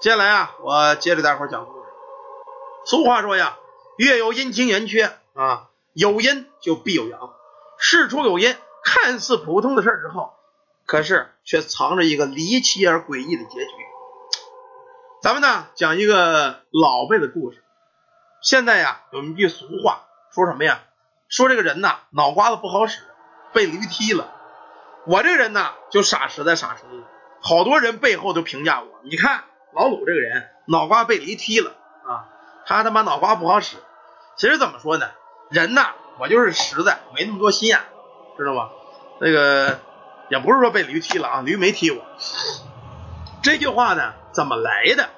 接下来啊，我接着大伙讲故事。俗话说呀，月有阴晴圆缺啊，有阴就必有阳。事出有因，看似普通的事儿之后，可是却藏着一个离奇而诡异的结局。咱们呢讲一个老辈的故事。现在呀，有一句俗话说什么呀？说这个人呐，脑瓜子不好使，被驴踢了。我这人呢，就傻实在傻实的。好多人背后都评价我，你看老鲁这个人脑瓜被驴踢了啊，他他妈脑瓜不好使。其实怎么说呢？人呐，我就是实在，没那么多心眼，知道吧？那个也不是说被驴踢了啊，驴没踢我。这句话呢，怎么来的？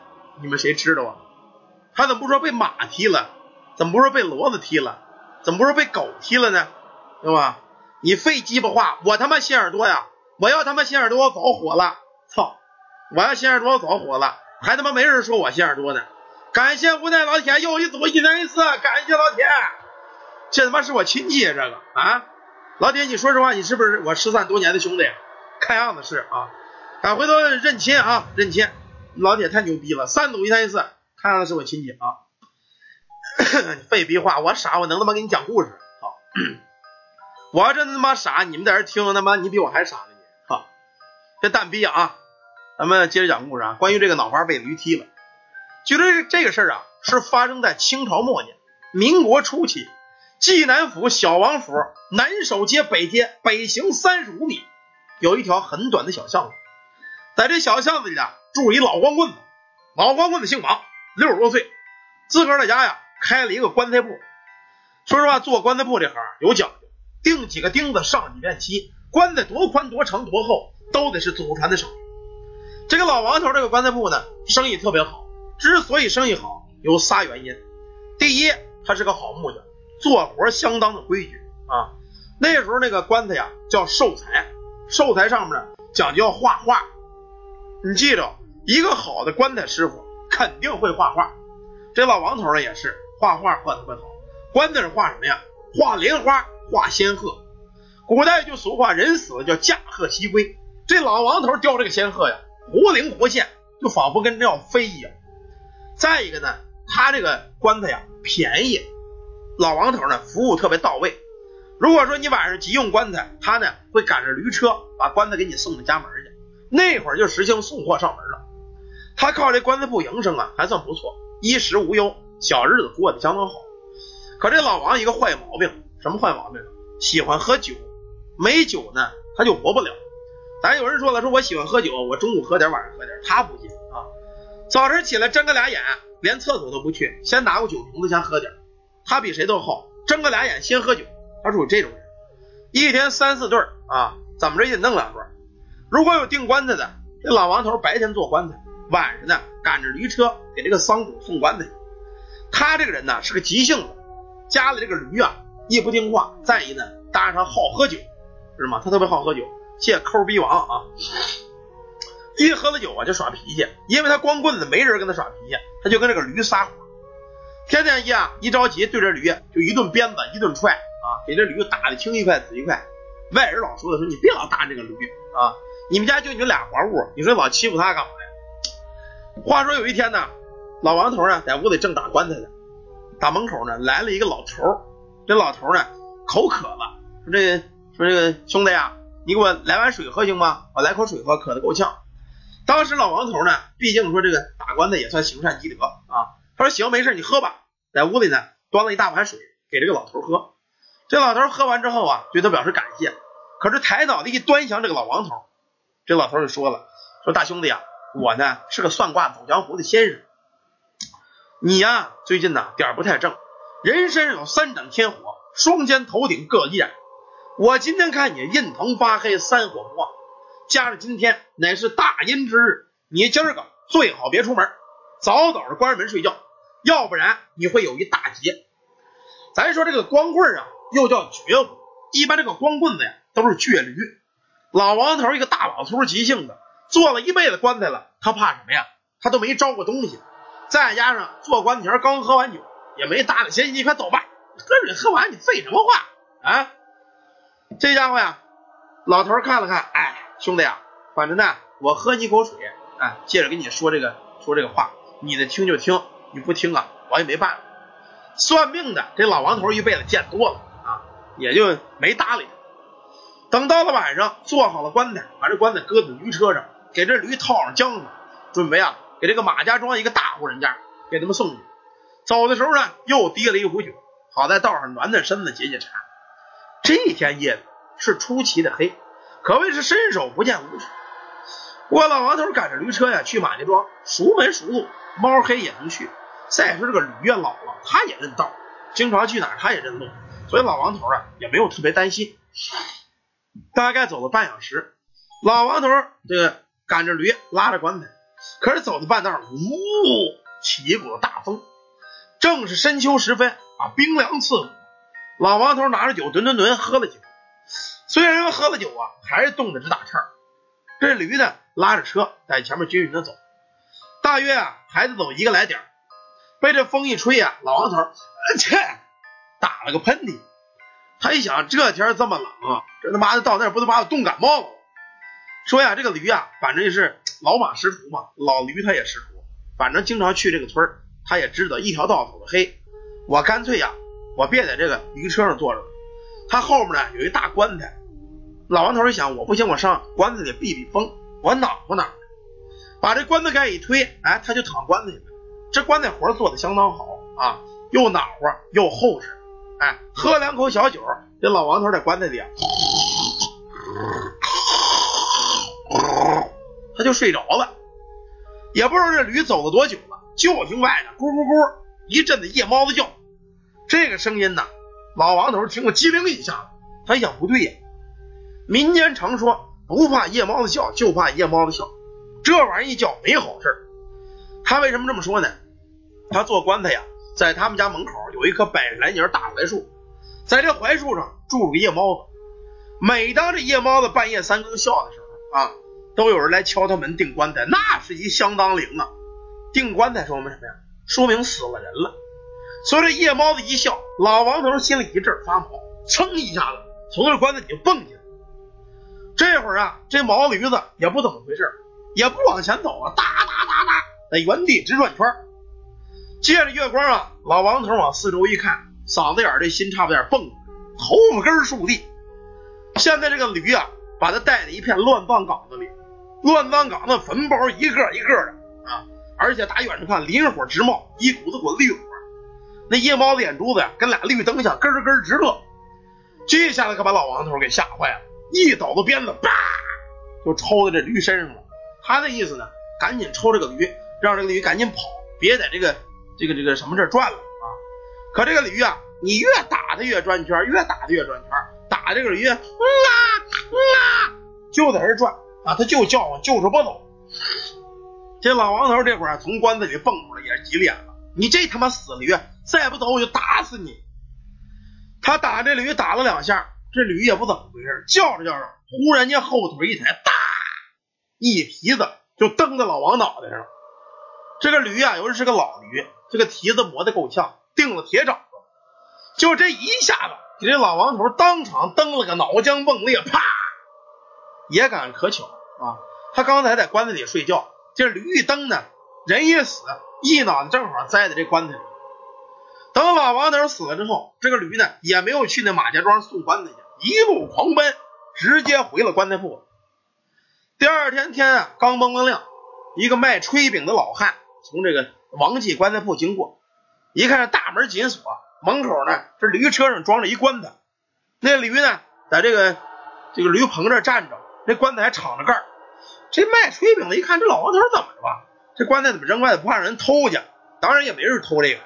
你们谁知道啊？他怎么不说被马踢了？怎么不说被骡子踢了？怎么不说被狗踢了呢？对吧？你废鸡巴话！我他妈心眼多呀！我要他妈心眼多，我早火了！操！我要心眼多，我早火了！还他妈没人说我心眼多呢！感谢无奈老铁又一组一年一次，感谢老铁！这他妈是我亲戚！这个啊，老铁，你说实话，你是不是我失散多年的兄弟？看样子是啊！啊，回头认亲啊，认亲！老铁太牛逼了，三组一年一次，看样子是我亲戚啊！废逼话，我傻，我能他妈给你讲故事？好，我要真他妈傻，你们在这听，他妈你比我还傻呢！你，好，这蛋逼啊！咱们接着讲故事啊，关于这个脑花被驴踢了。据说这个事儿啊，是发生在清朝末年，民国初期，济南府小王府南首街北街北行三十五米，有一条很短的小巷子，在这小巷子里啊，住一老光棍子，老光棍子姓王，六十多岁，自个儿在家呀。开了一个棺材铺，说实话，做棺材铺这行有讲究，钉几个钉子，上几遍漆，棺材多宽多长多厚，都得是祖传的手艺。这个老王头这个棺材铺呢，生意特别好。之所以生意好，有仨原因：第一，他是个好木匠，做活相当的规矩啊。那时候那个棺材呀叫寿材，寿材上面呢讲究要画画。你记着，一个好的棺材师傅肯定会画画。这老王头呢也是。画画画特别好，棺材上画什么呀？画莲花，画仙鹤。古代就俗话，人死了叫驾鹤西归。这老王头雕这个仙鹤呀，活灵活现，就仿佛跟要飞一样。再一个呢，他这个棺材呀便宜，老王头呢服务特别到位。如果说你晚上急用棺材，他呢会赶着驴车把棺材给你送到家门去。那会儿就实行送货上门了。他靠这棺材铺营生啊，还算不错，衣食无忧。小日子过得相当好，可这老王一个坏毛病，什么坏毛病？喜欢喝酒，没酒呢他就活不了。咱有人说了，说我喜欢喝酒，我中午喝点，晚上喝点，他不信啊。早晨起来睁个俩眼，连厕所都不去，先拿过酒瓶子先喝点。他比谁都好，睁个俩眼先喝酒，他属于这种人。一天三四对啊，怎么着也得弄两对。如果有订棺材的，这老王头白天做棺材，晚上呢赶着驴车给这个丧主送棺材。他这个人呢是个急性子，家里这个驴啊一不听话，再一呢搭上他好喝酒，知道吗？他特别好喝酒，借抠逼王啊！一喝了酒啊就耍脾气，因为他光棍子没人跟他耍脾气，他就跟这个驴撒火，天天一啊一着急对着驴就一顿鞭子一顿踹啊，给这驴打的青一块紫一块。外人老说的说你别老打这个驴啊，你们家就你们俩活物，你说老欺负他干嘛呀？话说有一天呢。老王头呢，在屋里正打棺材呢，打门口呢来了一个老头这老头呢口渴了，说这说这个兄弟啊，你给我来碗水喝行吗？我来口水喝，渴得够呛。当时老王头呢，毕竟说这个打官司也算行善积德啊，他说行，没事，你喝吧。在屋里呢端了一大碗水给这个老头喝。这老头喝完之后啊，对他表示感谢。可是抬脑袋一端详这个老王头，这老头就说了，说大兄弟啊，我呢是个算卦走江湖的先生。你呀，最近呢点不太正，人身有三长天火，双肩头顶各一盏。我今天看你印堂发黑，三火不旺，加上今天乃是大阴之日，你今儿个最好别出门，早早的关上门睡觉，要不然你会有一大劫。咱说这个光棍啊，又叫绝户，一般这个光棍子呀都是倔驴。老王头一个大老粗急性子，做了一辈子棺材了，他怕什么呀？他都没招过东西。再加上做棺材前刚喝完酒，也没搭理闲你快走吧，喝水喝完你废什么话啊？这家伙呀，老头看了看，哎，兄弟啊，反正呢，我喝你口水，哎，接着跟你说这个说这个话，你的听就听，你不听啊，我也没办法。算命的这老王头一辈子见多了啊，也就没搭理他。等到了晚上，做好了棺材，把这棺材搁在驴车上，给这驴套上缰绳，准备啊给这个马家庄一个大户人家给他们送去。走的时候呢，又提了一壶酒，好在道上暖暖身子解解馋。这天夜里是出奇的黑，可谓是伸手不见五指。我老王头赶着驴车呀去马家庄，熟门熟路，猫黑也能去。再说这个驴呀老了，他也认道，经常去哪儿他也认路，所以老王头啊也没有特别担心。大概走了半小时，老王头这个赶着驴拉着棺材，可是走到半道，呜，起一股大风，正是深秋时分啊，冰凉刺骨。老王头拿着酒，吨吨吨喝了酒，虽然喝了酒啊，还是冻得直打颤。这驴呢，拉着车在前面均匀的走，大约啊，还得走一个来点被这风一吹呀，老王头切打了个喷嚏。他一想，这天这么冷啊，这他妈的到那不得把我冻感冒了？说呀，这个驴啊，反正是老马识途嘛，老驴他也识途，反正经常去这个村他也知道一条道走的黑。我干脆呀，我别在这个驴车上坐着了。他后面呢有一大棺材，老王头一想，我不行，我上棺材里避避风，我暖和暖和。把这棺材盖一推，哎，他就躺棺材里。这棺材活做的相当好啊，又暖和又厚实。哎，喝两口小酒，这老王头在棺材里，他就睡着了。也不知道这驴走了多久了，就听外头咕咕咕一阵的夜猫子叫。这个声音呢，老王头听了机灵一下，他想不对呀。民间常说不怕夜猫子叫，就怕夜猫子笑。这玩意一叫没好事。他为什么这么说呢？他做棺材呀。在他们家门口有一棵百来年大槐树，在这槐树上住个夜猫子。每当这夜猫子半夜三更笑的时候啊，都有人来敲他门订棺材，那是一相当灵啊！订棺材说明什么呀？说明死了人了。所以这夜猫子一笑，老王头心里一阵发毛，噌一下子从这棺材底下蹦起来。这会儿啊，这毛驴子也不怎么回事，也不往前走啊，哒哒哒哒，在原地直转圈。借着月光啊，老王头往四周一看，嗓子眼这心差不点蹦，头发根竖立。现在这个驴啊，把他带在一片乱葬岗子里，乱葬岗子坟包一个一个的啊，而且打远处看，磷火直冒，一股子股绿。那夜猫子眼珠子呀，跟俩绿灯像，咯咯直乐。这下子可把老王头给吓坏了，一抖子鞭子，叭就抽在这驴身上了。他的意思呢，赶紧抽这个驴，让这个驴赶紧跑，别在这个。这个这个什么这转了啊？可这个驴啊，你越打它越转圈，越打它越转圈，打这个驴，嗯啊嗯啊，就在这转啊，它就叫唤，就是不走。这老王头这会儿从棺材里蹦出来，也是急了眼了。你这他妈死驴，再不走我就打死你！他打这驴打了两下，这驴也不怎么回事，叫着叫着，忽然间后腿一抬，哒，一蹄子就蹬在老王脑袋上。这个驴啊，由于是个老驴。这个蹄子磨得够呛，钉了铁爪子，就这一下子，给这老王头当场蹬了个脑浆迸裂，啪！也赶可巧啊，他刚才在棺材里睡觉，这驴一蹬呢，人一死，一脑袋正好栽在这棺材里。等老王头死了之后，这个驴呢也没有去那马家庄送棺材去，一路狂奔，直接回了棺材铺。第二天天啊刚蒙蒙亮，一个卖炊饼的老汉从这个。王记棺材铺经过，一看这大门紧锁，门口呢这驴车上装着一棺材，那驴呢在这个这个驴棚这站着，那棺材还敞着盖这卖炊饼的一看这老王头怎么着吧？这棺材怎么扔外头不怕人偷去？当然也没人偷这个，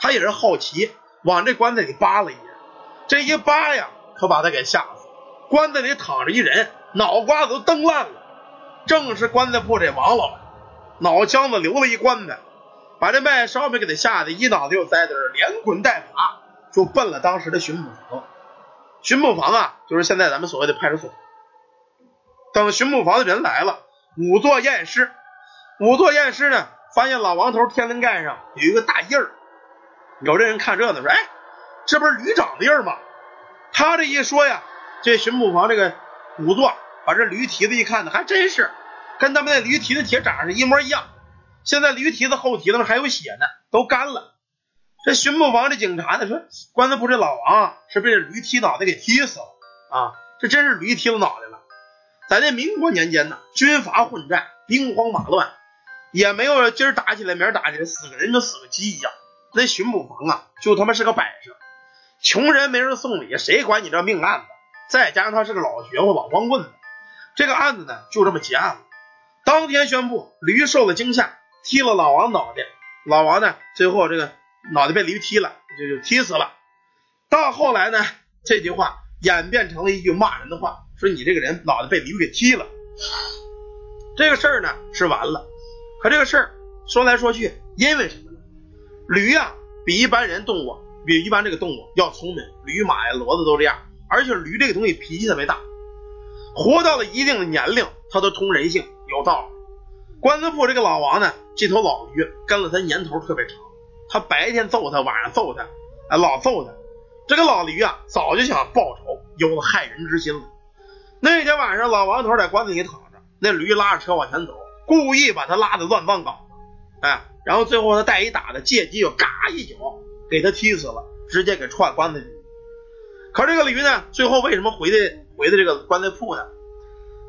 他也是好奇，往这棺材里扒了一眼，这一扒呀，可把他给吓死。棺材里躺着一人，脑瓜子都蹬烂了，正是棺材铺这王老板，脑浆子流了一棺材。把这卖烧饼给他吓得一脑子又栽在这儿，连滚带爬就奔了当时的巡捕房。巡捕房啊，就是现在咱们所谓的派出所。等巡捕房的人来了，仵作验尸。仵作验尸呢，发现老王头天灵盖上有一个大印儿。有这人看热闹说：“哎，这不是驴长的印儿吗？”他这一说呀，这巡捕房这个仵作把这驴蹄子一看呢，还真是跟他们那驴蹄子铁掌是一模一样。现在驴蹄子后蹄子上还有血呢，都干了。这巡捕房的警察呢说，关子铺这老王是被驴踢脑袋给踢死了啊！这真是驴踢了脑袋了。在这民国年间呢，军阀混战，兵荒马乱，也没有今儿打起来，明儿打起来，死个人就死个鸡一样。那巡捕房啊，就他妈是个摆设，穷人没人送礼，谁管你这命案子？再加上他是个老学乎、老光棍子，这个案子呢就这么结案了。当天宣布，驴受了惊吓，踢了老王脑袋。老王呢，最后这个脑袋被驴踢了，就就踢死了。到后来呢，这句话演变成了一句骂人的话，说你这个人脑袋被驴给踢了。这个事儿呢是完了，可这个事儿说来说去，因为什么？驴呀，比一般人动物，比一般这个动物要聪明，驴马呀、骡子都这样。而且驴这个东西脾气特别大，活到了一定的年龄，它都通人性，有道。关子铺这个老王呢，这头老驴跟了他年头特别长，他白天揍他，晚上揍他，哎，老揍他。这个老驴啊，早就想报仇，有了害人之心了。那天晚上，老王头在棺材里躺着，那驴拉着车往前走，故意把他拉的乱葬岗，哎，然后最后他带一打的，借机又嘎一脚给他踢死了，直接给踹棺材里。可这个驴呢，最后为什么回的回的这个棺材铺呢？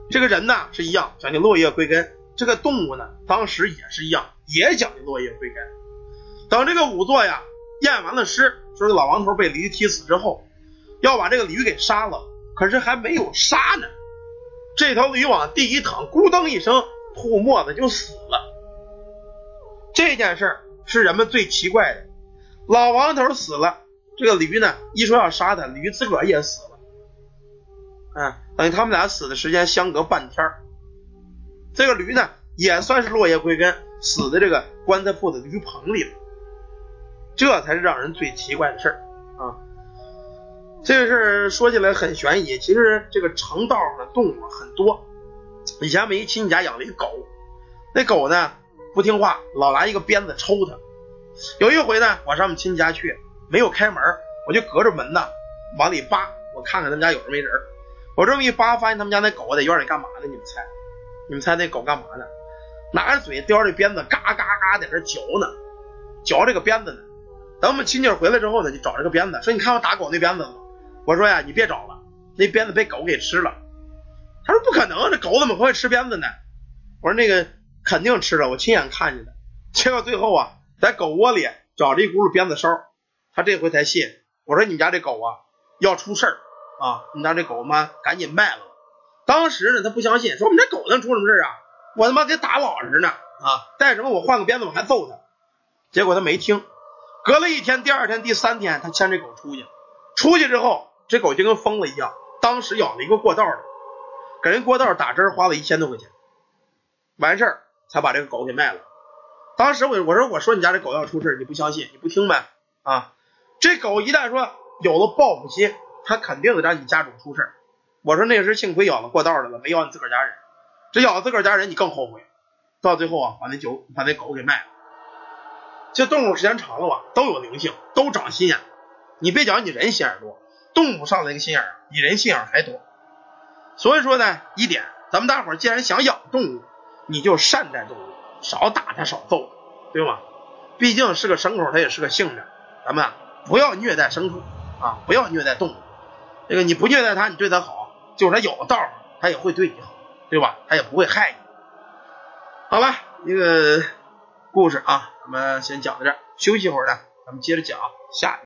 这个人呢是一样讲究落叶归根，这个动物呢当时也是一样，也讲究落叶归根。等这个仵作呀验完了尸，说这老王头被驴踢死之后，要把这个驴给杀了，可是还没有杀呢，这条驴往地一躺，咕噔一声吐沫子就死了。这件事是人们最奇怪的，老王头死了。这个驴呢，一说要杀他，驴自个儿也死了，嗯，等于他们俩死的时间相隔半天这个驴呢，也算是落叶归根，死在这个棺材铺的驴棚里了。这才是让人最奇怪的事儿啊！这个事儿说起来很悬疑，其实这个城道上的动物很多。以前我一亲戚家养了一狗，那狗呢不听话，老拿一个鞭子抽它。有一回呢，我上我们亲戚家去。没有开门，我就隔着门呢，往里扒，我看看他们家有人没人。我这么一扒，发现他们家那狗在院里干嘛呢？你们猜？你们猜那狗干嘛呢？拿着嘴叼着鞭子，嘎嘎嘎在这嚼呢，嚼这个鞭子呢。等我们亲戚回来之后呢，就找这个鞭子，说你看我打狗那鞭子了吗？我说呀，你别找了，那鞭子被狗给吃了。他说不可能，这狗怎么会吃鞭子呢？我说那个肯定吃了，我亲眼看见的。结果最后啊，在狗窝里找着一轱辘鞭子烧。他这回才信，我说你们家这狗啊要出事儿啊，你家这狗妈赶紧卖了。当时呢他不相信，说我们这狗能出什么事儿啊？我他妈给打老实呢啊，带什么我换个鞭子我还揍他。结果他没听，隔了一天，第二天、第三天，他牵这狗出去，出去之后这狗就跟疯了一样，当时咬了一个过道的，给人过道打针花了一千多块钱，完事儿才把这个狗给卖了。当时我我说我说你家这狗要出事你不相信，你不听呗啊？这狗一旦说有了报复心，它肯定得让你家主出事我说那时幸亏咬了过道的了，没咬你自个儿家人。这咬自个儿家人，你更后悔。到最后啊，把那酒把那狗给卖了。这动物时间长了吧，都有灵性，都长心眼。你别讲你人心眼多，动物上那个心眼比人心眼还多。所以说呢，一点，咱们大伙既然想养动物，你就善待动物，少打它，少揍，对吧？毕竟是个牲口，它也是个性质，咱们。不要虐待牲畜啊！不要虐待动物。这个你不虐待它，你对它好，就是它有道，它也会对你好，对吧？它也不会害你。好了，一个故事啊，咱们先讲到这儿，休息一会儿呢，咱们接着讲下。